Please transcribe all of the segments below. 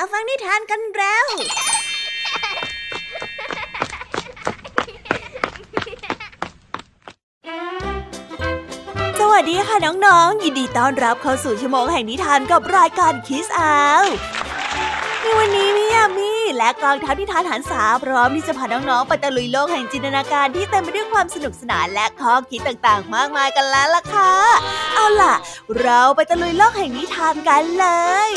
มาฟังนิทานกันแล้ว สวัสดีค่ะน้องๆ ยินดีต้อนรับเข้าสู่ชั่วโมงแห่งนิทานกับรายการคิสอาวในวันนี้ และกองทัพนิทานหันษาพร้อมที่จะพาน้องๆไปตะลุยโลกแห่งจินตนาการที่เต็มไปด้วยความสนุกสนานและข้อคิดต่างๆ มากมายกันแล้วล่ะค่ะ เอาล่ะ เราไปตะลุยโลกแห่งนิทานกันเลย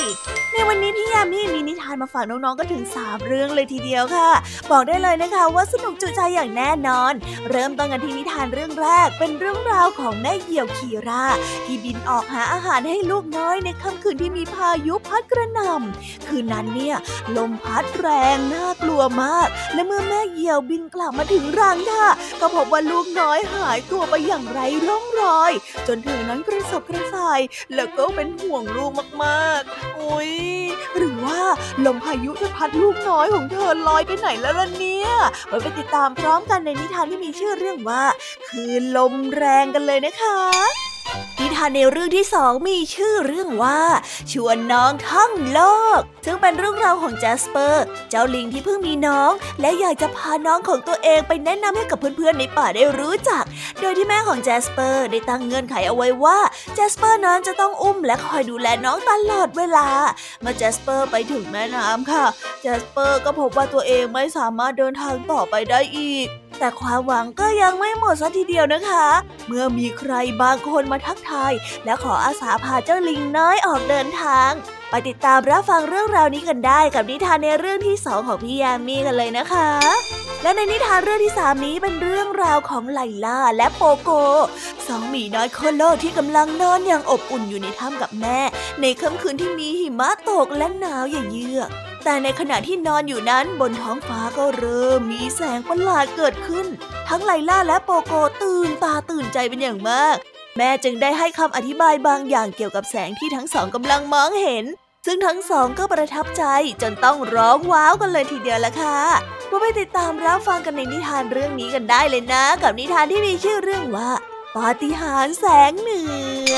ในวันนี้พี่ยามีมีนิทานมาฝากน้องๆก็ถึง 3 เรื่องเลยทีเดียวค่ะ บอกได้เลยนะคะว่าสนุกจุใจอย่างแน่นอน เริ่มต้นกันที่นิทานเรื่องแรกเป็นเรื่องราวของแม่เหยี่ยวคีราที่บินออกหาอาหารให้ลูกน้อยในค่ำคืนที่มีพายุพัดกระหน่ำคืนนั้นเนี่ยลมพัดแรรงน่ากลัวมาก และเมื่อแม่เหยี่ยวบินกลับมาถึงรังค่ะ ก็พบว่าลูกน้อยหายตัวไปอย่างไร้ร่องรอย จนเธอนั้นกระสับกระส่าย แล้วก็เป็นห่วงลูกมากๆโอ้ยหรือว่าลมพายุจะพัดลูกน้อยของเธอลอยไปไหนแล้วล่ะเนี่ยไว้ไปติดตามพร้อมกันในนิทานที่มีชื่อเรื่องว่า คือลมแรงกันเลยนะคะานในเรื่องที่สองมีชื่อเรื่องว่า ชวนน้องท่องโลก ซึ่งเป็นเรื่องราวของแจสเปอร์ เจ้าลิงที่เพิ่งมีน้อง และอยากจะพาน้องของตัวเองไปแนะนำให้กับเพื่อนๆในป่าได้รู้จัก โดยที่แม่ของแจสเปอร์ได้ตั้งเงื่อนไขเอาไว้ว่าแจสเปอร์นั้นจะต้องอุ้มและคอยดูแลน้องตลอดเวลา เมื่อแจสเปอร์ไปถึงแม่น้ำค่ะแจสเปอร์ก็พบว่าตัวเองไม่สามารถเดินทางต่อไปได้อีก แต่ความหวังก็ยังไม่หมดซะทีเดียวนะคะ เมื่อมีใครบางคนมาทักทาย และขออาสาพาเจ้าลิงน้อยออกเดินทาง ไปติดตามรับฟังเรื่องราวนี้กันได้กับนิทานในเรื่องที่สองของพี่ยามีกันเลยนะคะ และในนิทานเรื่องที่สามนี้เป็นเรื่องราวของไลล่าและโปโกสองหมีน้อยโคโลกที่กำลังนอนอย่างอบอุ่นอยู่ในถ้ำกับแม่ ในค่ำคืนที่มีหิมะตกและหนาวอย่างเยือก แต่ในขณะที่นอนอยู่นั้นบนท้องฟ้าก็เริ่มมีแสงประหลาดเกิดขึ้น ทั้งไลล่าและโปโกตื่นตาตื่นใจเป็นอย่างมาก แม่จึงได้ให้คำอธิบายบางอย่างเกี่ยวกับแสงที่ทั้งสองกำลังมองเห็น ซึ่งทั้งสองก็ประทับใจจนต้องร้องว้าวกันเลยทีเดียวละค่ะมาไปติดตามรับฟังกันในนิทานเรื่องนี้กันได้เลยนะ กับนิทานที่มีชื่อเรื่องว่าปาฏิหาริย์แสงเหนือ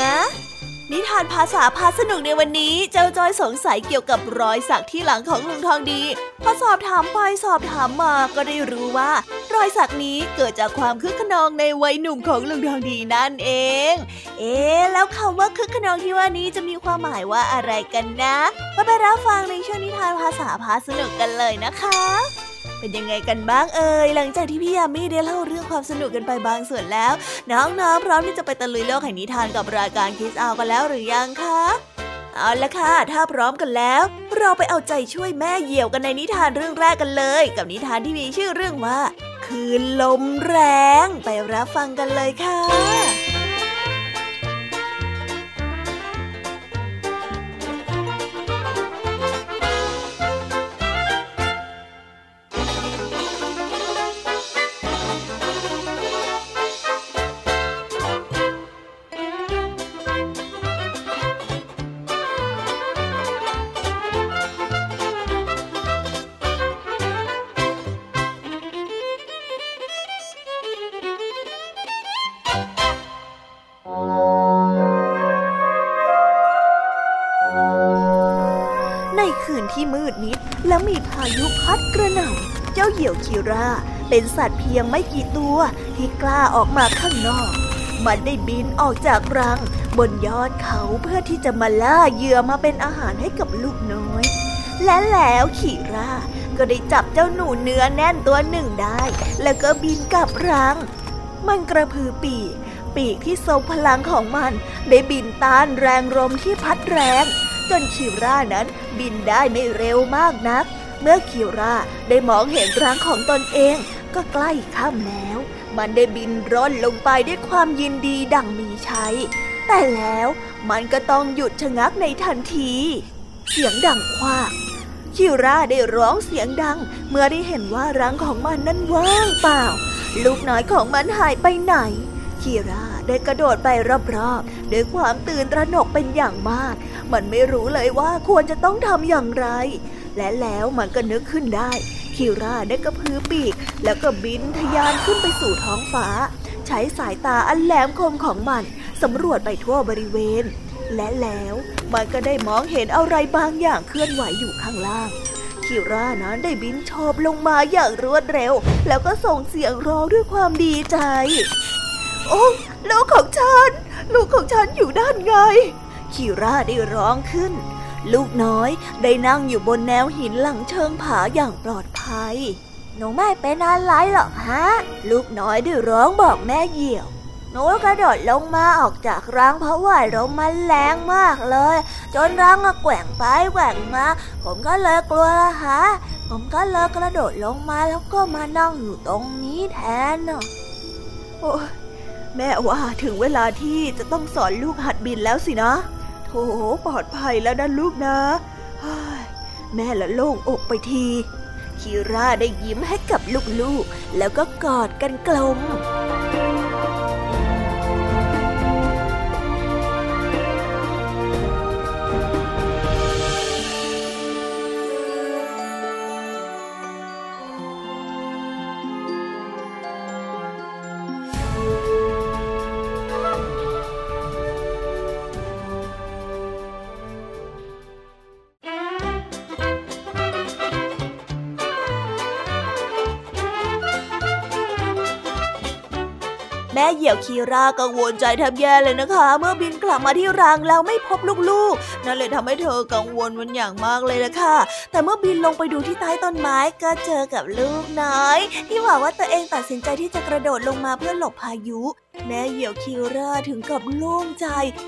นิทานภาษาพาสนุกในวันนี้ เจ้าจอยสงสัยเกี่ยวกับรอยสักที่หลังของลุงทองดีพอสอบถามไปสอบถามมาก็ได้รู้ว่า รอยสักนี้เกิดจากความคึกขนองในวัยหนุ่มของลุงทองดีนั่นเอง เอ๊แล้วคำว่าคึกขนองที่ว่านี้จะมีความหมายว่าอะไรกันนะมาไปรับฟังในช่วงนิทานภาษาพาสนุกกันเลยนะคะ เป็นยังไงกันบ้างเอ่ยหลังจากที่พี่ยามีได้เล่าเรื่องความสนุกกันไปบางส่วนแล้ว น้องๆพร้อมที่จะไปตะลุยโลกแห่งนิทานกับรายการคิสอากันแล้วหรือยังคะเอาละค่ะ ถ้าพร้อมกันแล้ว เราไปเอาใจช่วยแม่เหยี่ยวกันในนิทานเรื่องแรกกันเลย กับนิทานที่มีชื่อเรื่องว่า คืนลมแรง ไปรับฟังกันเลยค่ะ พายุพัดกระหน่ำ เจ้าเหยี่ยวคิราเป็นสัตว์เพียงไม่กี่ตัวที่กล้าออกมาข้างนอก มันได้บินออกจากรัง บนยอดเขาเพื่อที่จะมาล่าเหยื่อมาเป็นอาหารให้กับลูกน้อย และแล้วขีราก็ได้จับเจ้าหนูเนื้อแน่นตัวหนึ่งได้ แล้วก็บินกลับรัง มันกระพือปีก ปีกที่ทรงพลังของมัน ได้บินต้านแรงลมที่พัดแรง จนคิร่านั้นบินได้ไม่เร็วมากนัก เมื่อคิร่าได้มองเห็นรังของตนเอง ก็ใกล้ค่ำแล้ว มันได้บินร่อนลงไปด้วยความยินดีดังมีชัย แต่แล้วมันก็ต้องหยุดชะงักในทันที เสียงดังควางคิร่าได้ร้องเสียงดัง เมื่อได้เห็นว่ารังของมันนั้นว่างเปล่า ลูกน้อยของมันหายไปไหนคีราได้กระโดดไปรอบๆด้วยความตื่นตระหนกเป็นอย่างมาก มันไม่รู้เลยว่าควรจะต้องทำอย่างไร และแล้วมันก็นึกขึ้นได้คีราได้กระพือปีก แล้วก็บินทะยานขึ้นไปสู่ท้องฟ้า ใช้สายตาอันแหลมคมของมันสำรวจไปทั่วบริเวณ และแล้วมันก็ได้มองเห็นอะไรบางอย่างเคลื่อนไหวอยู่ข้างล่างคิร่านั้นได้บินโฉบลงมาอย่างรวดเร็ว แล้วก็ส่งเสียงร้องด้วยความดีใจ โอ้ลูกของฉัน ลูกของฉันอยู่ด้านไงคิร่าได้ร้องขึ้น ลูกน้อยได้นั่งอยู่บนแนวหินหลังเชิงผาอย่างปลอดภัย หนูไม่เป็นอะไรหรอกฮะ ลูกน้อยได้ร้องบอกแม่เหี่ยวหนูกระโดดลงมาออกจากรังเพราะว่าลมมันแรงมากเลย จนรังก็แกว่งไปแกว่งมา ผมก็เลยกลัวละฮะ ผมก็เลยกระโดดลงมาแล้วก็มานั่งอยู่ตรงนี้แทนโอ้แม่ว่าถึงเวลาที่จะต้องสอนลูกหัดบินแล้วสินะ โหปลอดภัยแล้วนะลูกนะแม่ละโล่งอกไปทีคีร่าได้ยิ้มให้กับลูกๆ แล้วก็กอดกันกลม เหยี่ยวคีรากังวลใจแทบแย่เลยนะคะ เมื่อบินกลับมาที่รังแล้วไม่พบลูกๆ นั่นเลยทำให้เธอกังวลมันอย่างมากเลยละค่ะ แต่เมื่อบินลงไปดูที่ใต้ต้นไม้ก็เจอกับลูกน้อย ที่บอกว่าตัวเองตัดสินใจที่จะกระโดดลงมาเพื่อหลบพายุ แม่เหยี่ยวคิร่าถึงกับโล่งใจ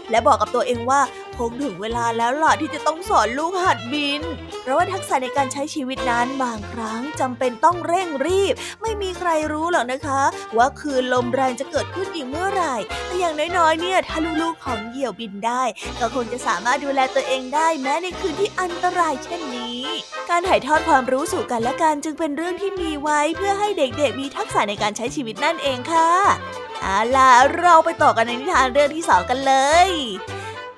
และบอกกับตัวเองว่าคงถึงเวลาแล้วล่ะที่จะต้องสอนลูกหัดบิน เพราะว่าทักษะในการใช้ชีวิตนั้นบางครั้งจำเป็นต้องเร่งรีบ ไม่มีใครรู้หรอกนะคะ ว่าคืนลมแรงจะเกิดขึ้นอีกเมื่อไหร่ แต่อย่างน้อยๆ เนี่ยถ้าลูกๆของเหยี่ยวบินได้ ก็คงจะสามารถดูแลตัวเองได้แม้ในคืนที่อันตรายเช่นนี้ การถ่ายทอดความรู้สู่กันและกันจึงเป็นเรื่องที่มีไว้ เพื่อให้เด็กๆ มีทักษะในการใช้ชีวิตนั่นเองค่ะ เอาล่ะเราไปต่อกันในนิทานเรื่องที่สองกันเลย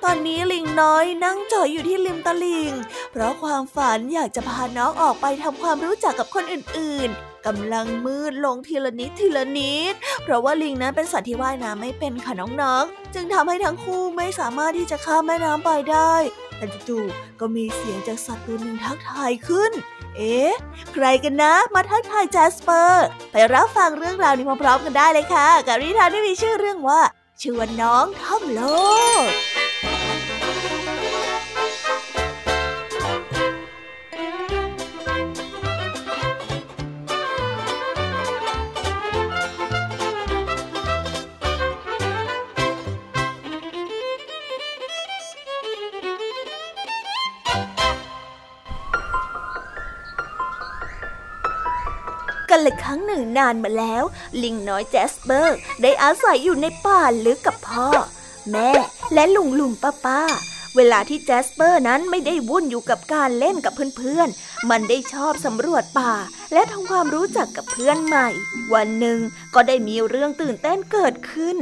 ตอนนี้ลิงน้อยนั่งจ่อยอยู่ที่ริมตลิ่ง เพราะความฝันอยากจะพาน้องออกไปทำความรู้จักกับคนอื่นๆกำลังมืดลงทีละนิดทีละนิด เพราะว่าลิงนั้นเป็นสัตว์ที่ว่ายน้ำไม่เป็นค่ะน้องๆ จึงทำให้ทั้งคู่ไม่สามารถที่จะข้ามแม่น้ำไปได้ แต่จู่ๆก็มีเสียงจากสัตว์ตัวหนึ่งทักทายขึ้น เอ๊ะ ใครกันนะ มาทักทายแจสเปอร์ ไปรับฟังเรื่องราวนี้พร้อมๆกันได้เลยค่ะ กับนิทานที่มีชื่อเรื่องว่า ชวนน้องท่องโลก กันลยครั้งหนึ่งนานมาแล้ว ลิงน้อยแจสเปอร์ ได้อาศัยอยู่ในป่าลึกกับพ่อ แม่และลุงลุงป้าป้าเวลาที่แจสเปอร์นั้นไม่ได้วุ่นอยู่กับการเล่นกับเพื่อนๆ มันได้ชอบสำรวจป่า และทำความรู้จักกับเพื่อนใหม่ วันหนึ่งก็ได้มีเรื่องตื่นเต้นเกิดขึ้น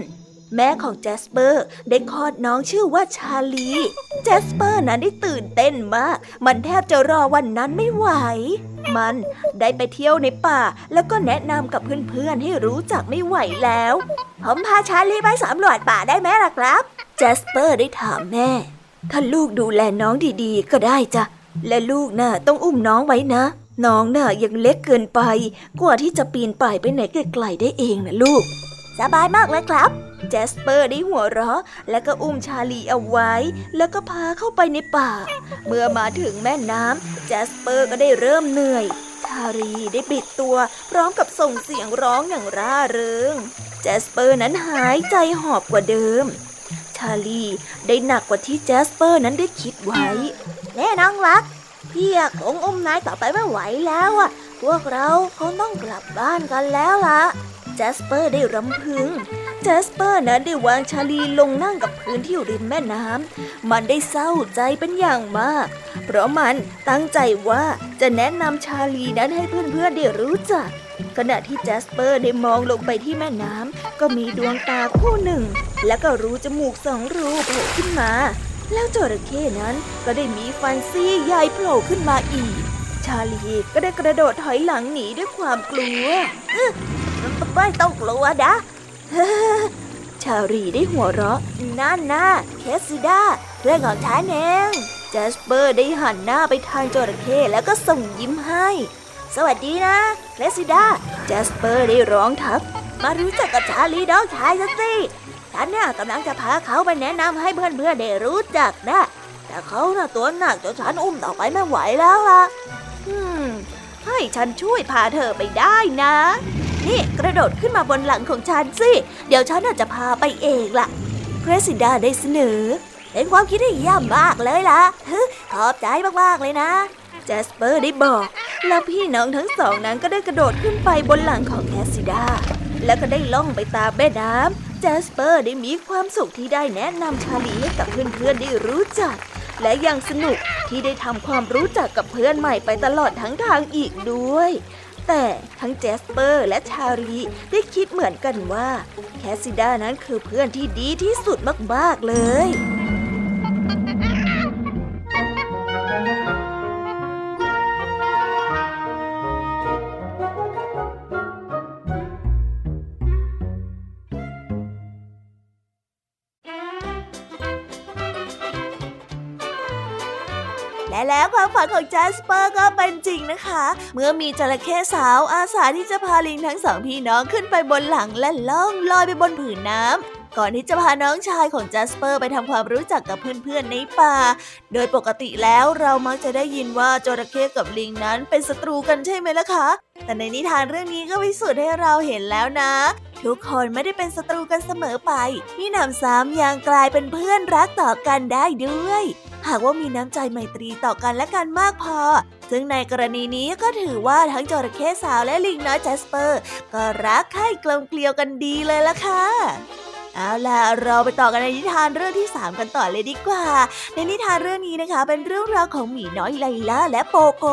แม่ของแจสเปอร์ได้คลอดน้องชื่อว่าชาลี แจสเปอร์นั้นได้ตื่นเต้นมาก มันแทบจะรอวันนั้นไม่ไหว มันได้ไปเที่ยวในป่า แล้วก็แนะนำกับเพื่อนๆให้รู้จักไม่ไหวแล้ว ผมพาชาลีไปสำรวจป่าได้ไหมล่ะครับ แจสเปอร์ได้ถามแม่ ถ้าลูกดูแลน้องดีๆ ก็ได้จ้ะ และลูกน่ะต้องอุ้มน้องไว้นะ น้องน่ะยังเล็กเกินไป กว่าที่จะปีนป่ายไปไหนไกลๆได้เองนะลูก สบายมากเลยครับ แจสเปอร์ได้หัวเราะ และก็อุ้มชาลีเอาไว้ แล้วก็พาเข้าไปในป่า เมื่อมาถึงแม่น้ำแจสเปอร์ก็ได้เริ่มเหนื่อย ชาลีได้บิดตัว พร้อมกับส่งเสียงร้องอย่างร่าเริง แจสเปอร์นั้นหายใจหอบกว่าเดิม ชาลีได้หนักกว่าที่แจสเปอร์นั้นได้คิดไว้ นี่น้องรักพี่คงอุ้มนายต่อไปไม่ไหวแล้วอะ พวกเราคงต้องกลับบ้านกันแล้วล่ะ แจสเปอร์ได้รำพึง แจสเปอร์นั้นได้วางชาลีลงนั่งกับพื้นที่ริมแม่น้ำำ มันได้เศร้าใจเป็นอย่างมาก เพราะมันตั้งใจว่าจะแนะนำชาลีนั้นให้เพื่อนๆได้รู้จัก ขณะที่แจสเปอร์ได้มองลงไปที่แม่น้ำ ก็มีดวงตาคู่หนึ่ง และก็รูจมูกสองรูโผล่ขึ้นมา แล้วจระเข้นั้นก็ได้มีฟันซี่ใหญ่โผล่ขึ้นมาอีกชาลีก็ได้กระโดดถอยหลังหนีด้วยความกลัว ไม่ต้องกลัวนะ ชาลีได้หัวเราะนั่นน่ะเครสซิดาเพื่อนของฉันเองแจสเปอร์ได้หันหน้าไปทางจระเข้แล้วก็ส่งยิ้มให้ สวัสดีนะเครสซิดาแจสเปอร์ได้ร้องทัก มารู้จักกับชาลีน้องชายสิ ฉันเนี่ยกำลังจะพาเขาไปแนะนำให้เพื่อนๆได้รู้จักนะ แต่เขาน่ะตัวหนักจนฉันอุ้มต่อไปไม่ไหวแล้วล่ะ อืม ให้ฉันช่วยพาเธอไปได้นะ นี่กระโดดขึ้นมาบนหลังของฉันสิ เดี๋ยวฉันจะพาไปเองล่ะเครสซิดาได้เสนอ เป็นความคิดที่เยี่ยมมากเลยล่ะขอบใจมากๆเลยนะแจสเปอร์ได้บอก แล้วพี่น้องทั้งสองนั้นก็ได้กระโดดขึ้นไปบนหลังของเครสซิดา แล้วก็ได้ล่องไปตามแม่น้ำแจสเปอร์ได้มีความสุขที่ได้แนะนำชาลีให้กับเพื่อนๆได้รู้จัก และยังสนุกที่ได้ทำความรู้จักกับเพื่อนใหม่ไปตลอดทั้งทางอีกด้วย แต่ทั้งแจสเปอร์และชาลีได้คิดเหมือนกันว่า แคสซิด้านั้นคือเพื่อนที่ดีที่สุดมากๆเลย และแล้วความฝันของจัสเปอร์ก็เป็นจริงนะคะ เมื่อมีจระเข้สาวอาสาที่จะพาลิงทั้งสองพี่น้องขึ้นไปบนหลังและล่องลอยไปบนผืนน้ำก่อนที่จะพาน้องชายของจัสเปอร์ไปทำความรู้จักกับเพื่อนๆในป่า โดยปกติแล้วเรามักจะได้ยินว่าจระเข้กับลิงนั้นเป็นศัตรูกันใช่ไหมล่ะคะ แต่ในนิทานเรื่องนี้ก็พิสูจน์ให้เราเห็นแล้วนะ ทุกคนไม่ได้เป็นศัตรูกันเสมอไปมีหนำซ้ำยังกลายเป็นเพื่อนรักต่อกันได้ด้วย หากว่ามีน้ำใจไมตรีต่อกันและกันมากพอ ซึ่งในกรณีนี้ก็ถือว่าทั้งจระเข้สาวและลิงน้อยแจสเปอร์ ก็รักใคร่กลมเกลียวกันดีเลยล่ะค่ะเอาล่ะเราไปต่อกันในนิทานเรื่องที่ 3 กันต่อเลยดีกว่า ในนิทานเรื่องนี้นะคะ เป็นเรื่องราวของหมีน้อยไลล่าและโปโก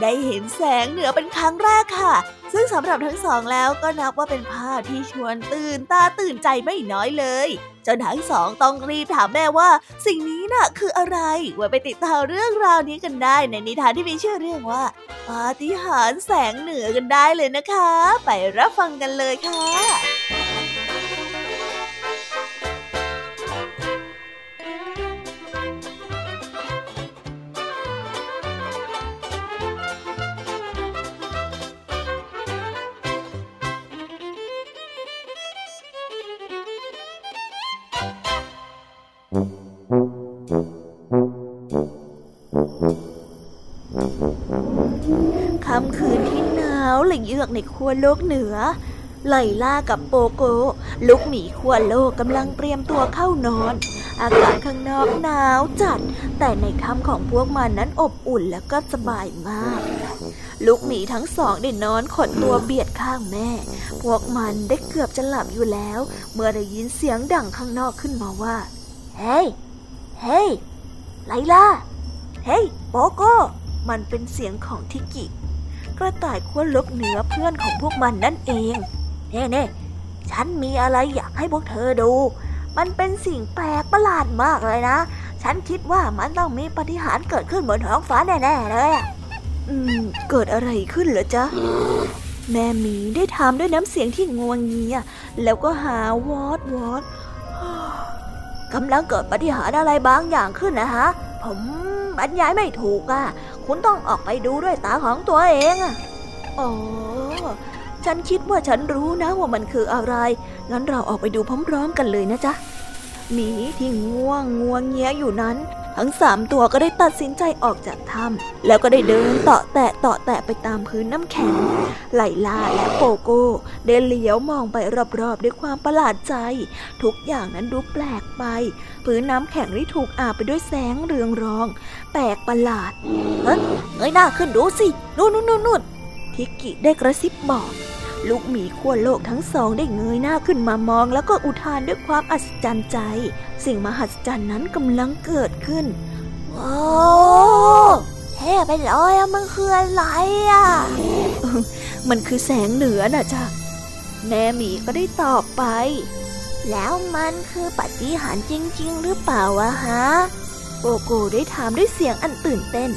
ได้เห็นแสงเหนือเป็นครั้งแรกค่ะ ซึ่งสำหรับทั้งสองแล้วก็นับว่าเป็นภาพที่ชวนตื่นตาตื่นใจไม่น้อยเลย จนทั้งสองต้องรีบถามแม่ว่า สิ่งนี้น่ะคืออะไร ไว้ไปติดตามเรื่องราวนี้กันได้ ในนิทานที่มีชื่อเรื่องว่าปาฏิหาริย์แสงเหนือกันได้เลยนะคะ ไปรับฟังกันเลยค่ะ ละเยือกในขั้วโลกเหนือ ไลล่ากับโปโก ลูกหมีขั้วโลกกำลังเตรียมตัวเข้านอน อากาศข้างนอกหนาวจัด แต่ในถ้ำของพวกมันนั้นอบอุ่นและก็สบายมาก ลูกหมีทั้งสองได้นอนขดตัวเบียดข้างแม่ พวกมันได้เกือบจะหลับอยู่แล้ว เมื่อได้ยินเสียงดังข้างนอกขึ้นมาว่า เฮ้เฮ้ไลล่า เฮ้โปโก มันเป็นเสียงของทิกิ กระต่ายขั้วลบเหนือเพื่อนของพวกมันนั่นเองเน่เน่ฉันมีอะไรอยากให้พวกเธอดู มันเป็นสิ่งแปลกประหลาดมากเลยนะ ฉันคิดว่ามันต้องมีปฏิหารเกิดขึ้นบนท้องฟ้าแน่ๆเลยอืม เกิดอะไรขึ้นเหรอจ๊ะ แม่หมีได้ถามด้วยน้ำเสียงที่งวงเงีย แล้วก็หาวอดวอดกำลังเกิดปฏิหารอะไรบางอย่างขึ้นนะฮะ ผมบรรยายไม่ถูกอะ คุณต้องออกไปดูด้วยตาของตัวเองอะอ๋อ ฉันคิดว่าฉันรู้นะว่ามันคืออะไร งั้นเราออกไปดูพร้อมๆกันเลยนะจ๊ะ หมีที่ง่วงงัวงเงี้ยอยู่นั้น ทั้งสามตัวก็ได้ตัดสินใจออกจากถ้ำแล้วก็ได้เดินเตาะแตะเตาะแตะไปตามพื้นน้ำแข็ง ไหลลาและโปโก้ได้เลี้ยวมองไปรอบๆด้วยความประหลาดใจ ทุกอย่างนั้นดูแปลกไป พื้นน้ำแข็งที่ถูกอาบไปด้วยแสงเรืองรอง แปลกประหลาดเฮ้ยเงยหน้าขึ้นดูสินู่นนู่นนู่นทิกกิได้กระซิบบอก ลูกหมีขั้วโลกทั้งสองได้เงยหน้าขึ้นมามองแล้วก็อุทานด้วยความอัศจรรย์ใจ สิ่งมหัศจรรย์นั้นกำลังเกิดขึ้น ว้าวเท่ไปเลยอะมันคืออะไรอะมันคือแสงเหนือน่ะจ้ะ แม่หมีก็ได้ตอบไป แล้วมันคือปฏิหารจริง ๆ หรือเปล่าวะฮะ โกโก้ได้ถามด้วยเสียงอันตื่นเต้น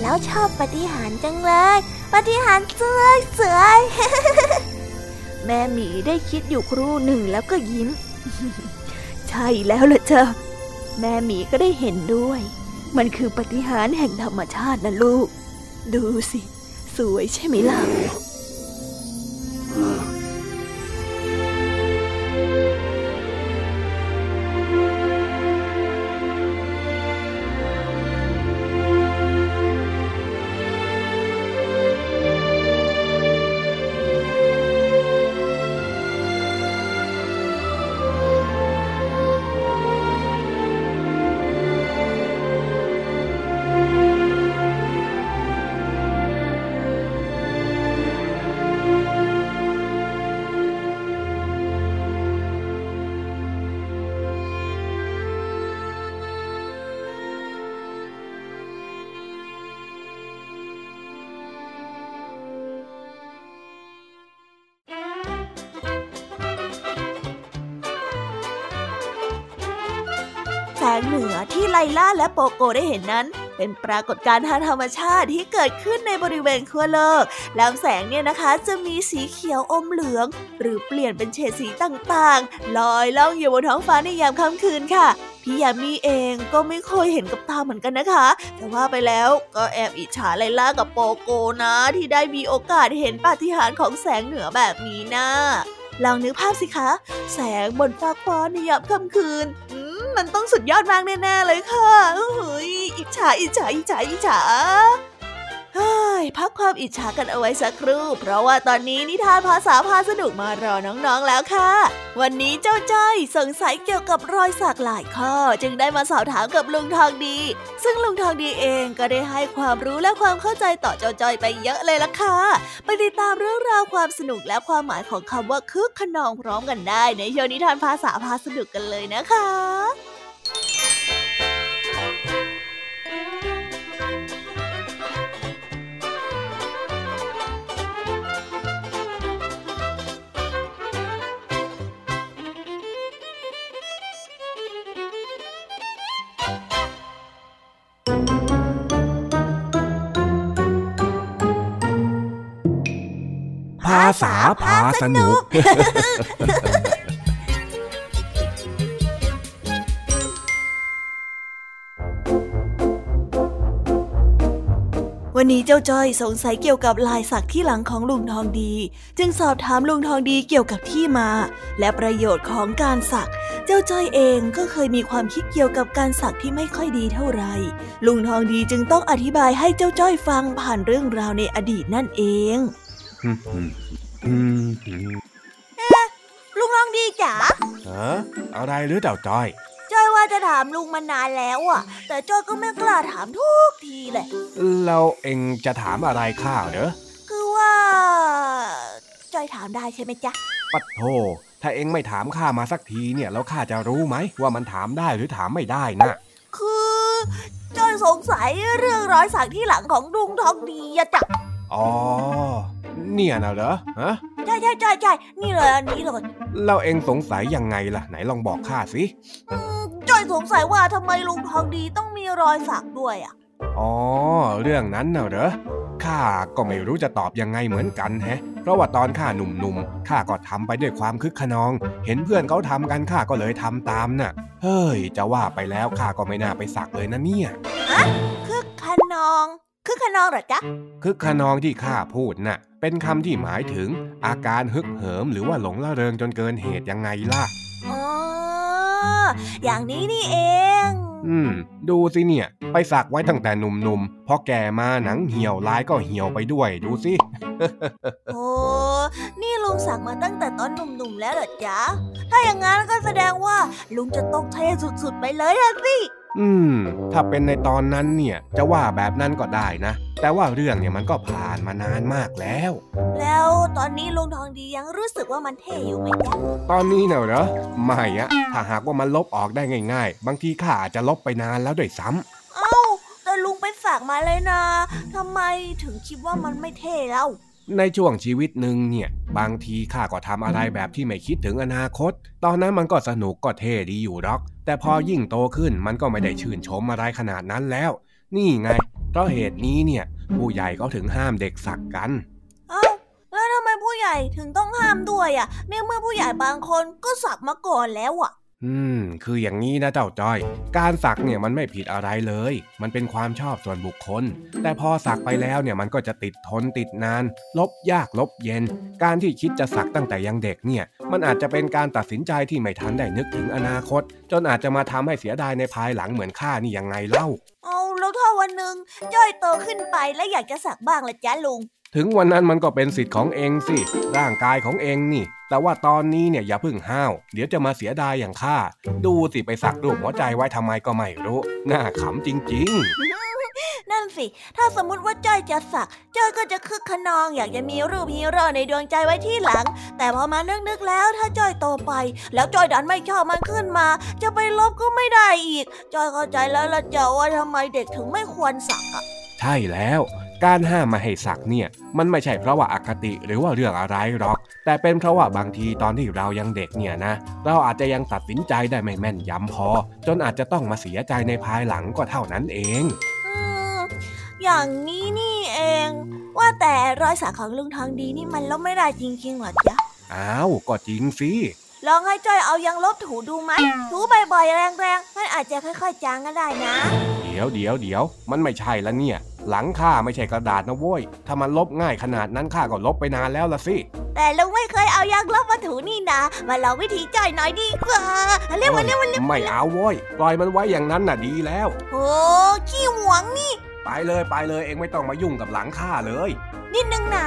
แล้วชอบปฏิหารจังเลย ปฏิหารเสือเสือแม่หมีได้คิดอยู่ครู่หนึ่งแล้วก็ยิ้ม ใช่แล้วล่ะเจ้าแม่หมีก็ได้เห็นด้วย มันคือปฏิหารแห่งธรรมชาตินะลูก ดูสิ สวยใช่ไหมล่ะ งเหนือที่ไลล่าและโปโกได้เห็นนั้น เป็นปรากฏการณ์ทางธรรมชาติที่เกิดขึ้นในบริเวณขั้วโลกลำแสงเนี่ยนะคะจะมีสีเขียวอมเหลือง หรือเปลี่ยนเป็นเฉดสีต่างๆ ลอยล่องอยู่บนท้องฟ้าในยามค่ำคืนค่ะ พี่ยามีเองก็ไม่เคยเห็นกับตาเหมือนกันนะคะ แต่ว่าไปแล้วก็แอบอิจฉาไลล่ากับโปโกนะ ที่ได้มีโอกาสเห็นปาฏิหาริย์ของแสงเหนือแบบนี้นะ ลองนึกภาพสิคะ แสงบนฟากฟ้าในยามค่ำคืน มันต้องสุดยอดมากแน่ๆเลยค่ะเฮ้ยอิจฉาอิจฉาอิจฉาอิจฉา พักความอิจฉากันเอาไว้สักครู่ เพราะว่าตอนนี้นิทานภาษาพาสนุกมารอน้องๆแล้วค่ะ วันนี้เจ้าจ้อยสงสัยเกี่ยวกับรอยสักหลายข้อ จึงได้มาสอบถามกับลุงทองดี ซึ่งลุงทองดีเองก็ได้ให้ความรู้และความเข้าใจต่อเจ้าจ้อยไปเยอะเลยล่ะค่ะไปติดตามเรื่องราวความสนุกและความหมายของคำว่าคึกขนองพร้อมกันได้ในโชว์นิทานภาษาพาสนุกกันเลยนะคะ ษาพาสนุก วันนี้เจ้าจ้อยสงสัยเกี่ยวกับลายสักที่หลังของลุงทองดี จึงสอบถามลุงทองดีเกี่ยวกับที่มา และประโยชน์ของการสักเจ้าจ้อยเองก็เคยมีความคิดเกี่ยวกับการสักที่ไม่ค่อยดีเท่าไหร่ ลุงทองดีจึงต้องอธิบายให้เจ้าจ้อยฟังผ่านเรื่องราวในอดีตนั่นเอง เอ๊ะลุงลองดีจ๋าฮะอะไรหรือเต่าจ้อยจ้อยว่าจะถามลุงมานานแล้วอะ แต่จ้อยก็ไม่กล้าถามทุกทีเลยเราเองจะถามอะไรข้าเหรอคือว่าจ้อยถามได้ใช่ไหมจ๊ะปัดโธถ้าเองไม่ถามข้ามาสักทีเนี่ยแล้วข้าจะรู้ไหมว่ามันถามได้หรือถามไม่ได้นะคือจ้อยสงสัยเรื่องรอยสักที่หลังของลุงทองดีอะจ๊ะ อ๋อ เนี่ยนะเหรอฮะใช่ใช่ใช่ใช่นี่เลยอันนี้เลยเราเองสงสัยยังไงล่ะ ไหนลองบอกข้าสิจ้อยสงสัยว่าทำไมลุงทองดีต้องมีรอยสักด้วยอะอ๋อ เรื่องนั้นน่ะเหรอข้าก็ไม่รู้จะตอบยังไงเหมือนกันแฮะ เพราะว่าตอนข้าหนุ่มๆข้าก็ทำไปด้วยความคึกขนอง เห็นเพื่อนเขาทำกันข้าก็เลยทำตามน่ะ เฮ้ย จะว่าไปแล้วข้าก็ไม่น่าไปสักเลยนะเนี่ยคึกขนอง คึกขนองเหรอจ๊ะคึกขนองที่ข้าพูดน่ะ เป็นคำที่หมายถึง อาการฮึกเหิมหรือว่าหลงละเริงจนเกินเหตุยังไงล่ะอ๋ออย่างนี้นี่เอง อืม ดูสิเนี่ย ไปสักไว้ตั้งแต่หนุ่มๆพอแก่มาหนังเหี่ยวลายก็เหี่ยวไปด้วยดูสิโอ้นี่ลุงสักมาตั้งแต่ตอนหนุ่มๆแล้วเหรอจ๊ะถ้าอย่างนั้นก็แสดงว่าลุงจะต้องเท่สุดๆไปเลยอะสิ อืม ถ้าเป็นในตอนนั้นเนี่ย จะว่าแบบนั้นก็ได้นะ แต่ว่าเรื่องเนี่ยมันก็ผ่านมานานมากแล้ว แล้วตอนนี้ลุงทองดียังรู้สึกว่ามันเท่อยู่ไหมจ๊ะตอนนี้เนี่ยเหรอไม่อะถ้าหากว่ามันลบออกได้ง่าย ๆ บางทีข้าอาจจะลบไปนานแล้วด้วยซ้ำเอ้าแต่ลุงไปฝากมาเลยนะทำไมถึงคิดว่ามันไม่เท่แล้ว ในช่วงชีวิตหนึ่งเนี่ยบางทีข้าก็ทำอะไรแบบที่ไม่คิดถึงอนาคต ตอนนั้นมันก็สนุกก็เท่ดีอยู่หรอก แต่พอยิ่งโตขึ้นมันก็ไม่ได้ชื่นชมอะไรขนาดนั้นแล้ว นี่ไง เพราะเหตุนี้เนี่ย ผู้ใหญ่ก็ถึงห้ามเด็กสักกันเอ้าแล้วทำไมผู้ใหญ่ถึงต้องห้ามด้วยอะในเมื่อผู้ใหญ่บางคนก็สักมาก่อนแล้วอะ อืม คืออย่างนี้นะเจ้าจ้อย การสักเนี่ยมันไม่ผิดอะไรเลย มันเป็นความชอบส่วนบุคคล แต่พอสักไปแล้วเนี่ยมันก็จะติดทนติดนาน ลบยากลบเย็น การที่คิดจะสักตั้งแต่ยังเด็กเนี่ย มันอาจจะเป็นการตัดสินใจที่ไม่ทันได้นึกถึงอนาคต จนอาจจะมาทำให้เสียดายในภายหลังเหมือนข้านี่ยังไงเล่า เอาแล้วถ้าวันหนึ่งจ้อยโตขึ้นไปแล้วอยากจะสักบ้างละจ้าลุง ถึงวันนั้นมันก็เป็นสิทธิ์ของเองสิ ร่างกายของเองนี่ แต่ว่าตอนนี้เนี่ยอย่าเพึ่งห้าว เดี๋ยวจะมาเสียดายอย่างข้า ดูสิไปสักรูปหัวใจไว้ทำไมก็ไม่รู้ น่าขำจริงนั่นสิ ถ้าสมมติว่าจ้อยจะสัก จ้อยก็จะคึกขนอง อยากจะมีรูปฮีโร่ในดวงใจไว้ที่หลัง แต่พอมานึกๆแล้ว ถ้าจ้อยโตไป แล้วจ้อยดันไม่ชอบมันขึ้นมา จะไปลบก็ไม่ได้อีก จ้อยเข้าใจแล้วละจ้าว่าทำไมเด็กถึงไม่ควรสักอะๆใช่แล้ว การห้ามมาให้สักเนี่ยมันไม่ใช่เพราะว่าอาคติหรือว่าเรื่องอะไรหรอก แต่เป็นเพราะว่าบางทีตอนที่เรายังเด็กเนี่ยนะเราอาจจะยังตัดสินใจได้ไม่แม่นยำพอ จนอาจจะต้องมาเสียใจในภายหลังก็เท่านั้นเองอืมอย่างนี้นี่เอง ว่าแต่รอยสักของลุงทองดีนี่มันลบไม่ได้จริงๆเหรอจ๊ะอ้าวก็จริงสิลองให้จ้อยเอายางลบถูดูไหมถูบ่อยๆแรงๆมันอาจจะค่อยๆจางก็ได้นะ เดี๋ยวเดี๋ยวเดี๋ยวมันไม่ใช่ละเนี่ย หลังข้าไม่ใช่กระดาษนะโว้ย ถ้ามันลบง่ายขนาดนั้นข้าก็ลบไปนานแล้วละสิ แต่ลุงไม่เคยเอายางลบมาถูนี่นะ มาลองวิธีจ้อยหน่อยดีกว่า เร็วมาเร็วมาเร็วไม่เอาโว้ย ปล่อยมันไว้อย่างนั้นน่ะดีแล้ว โอ้ขี้หวงนี่ ไปเลยไปเลยเองไม่ต้องมายุ่งกับหลังข้าเลย นิดนึงน่ะ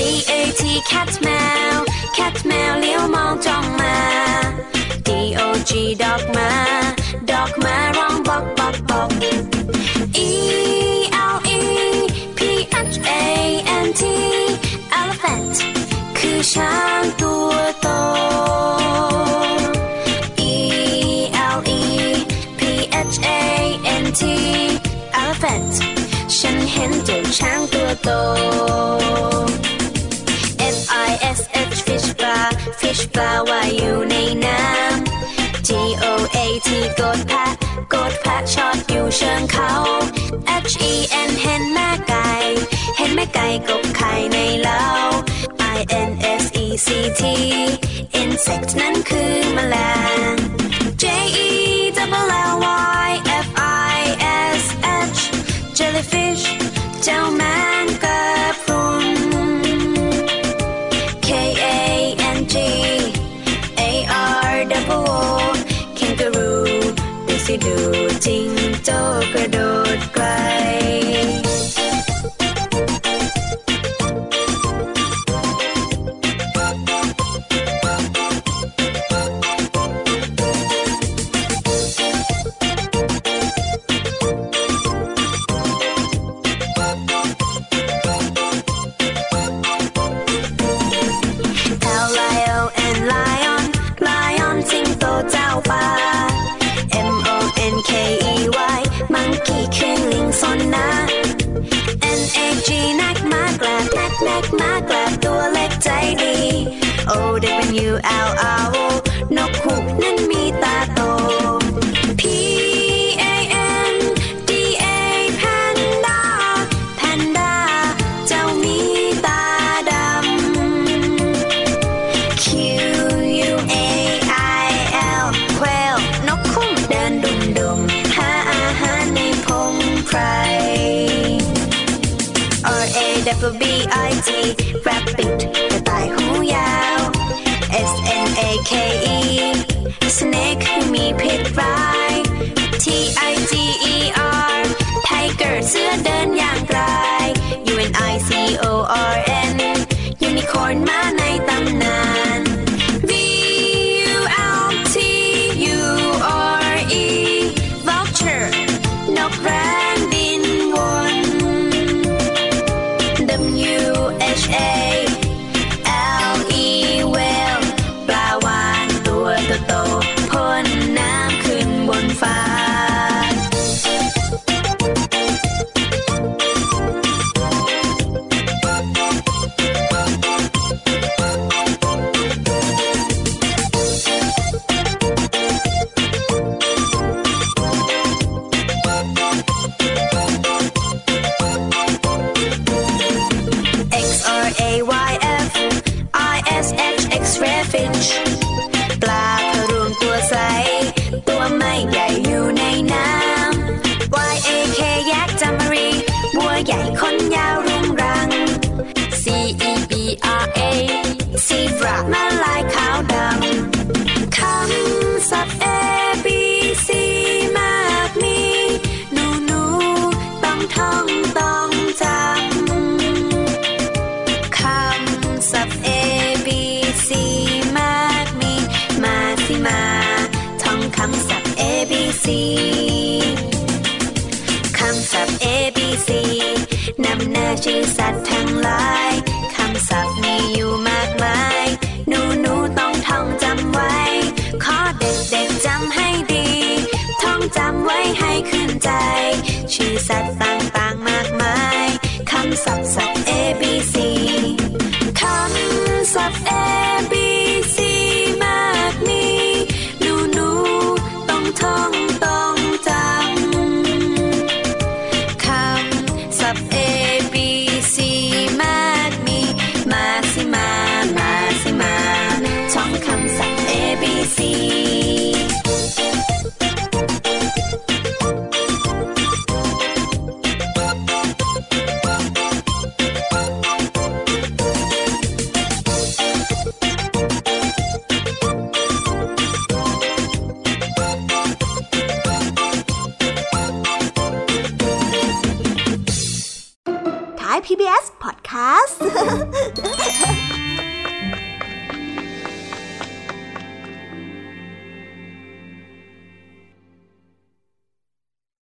C A T cat แมว cat แมวเลี้ยวมองจ้องมา D O G dog มา dog มาร้องบอกบอกบอก E L E P H A N T elephant คือช้างตัวโต E L E P H A N T elephant ฉันเห็นเจ้าช้างตัวโตาว่ายอยู่ในน้ำ G O A T กดแพะกดแพะชอดอยู่เชิงเขา H E N เห็นแม่ไก่ เห็นแม่ไก่กบไข่ในเล้า I N S E C T insect นั้นคือแมลง J E double L Y ดูจริงโจ้กระโดดไกล tiny. Oh, dipping you out, I will.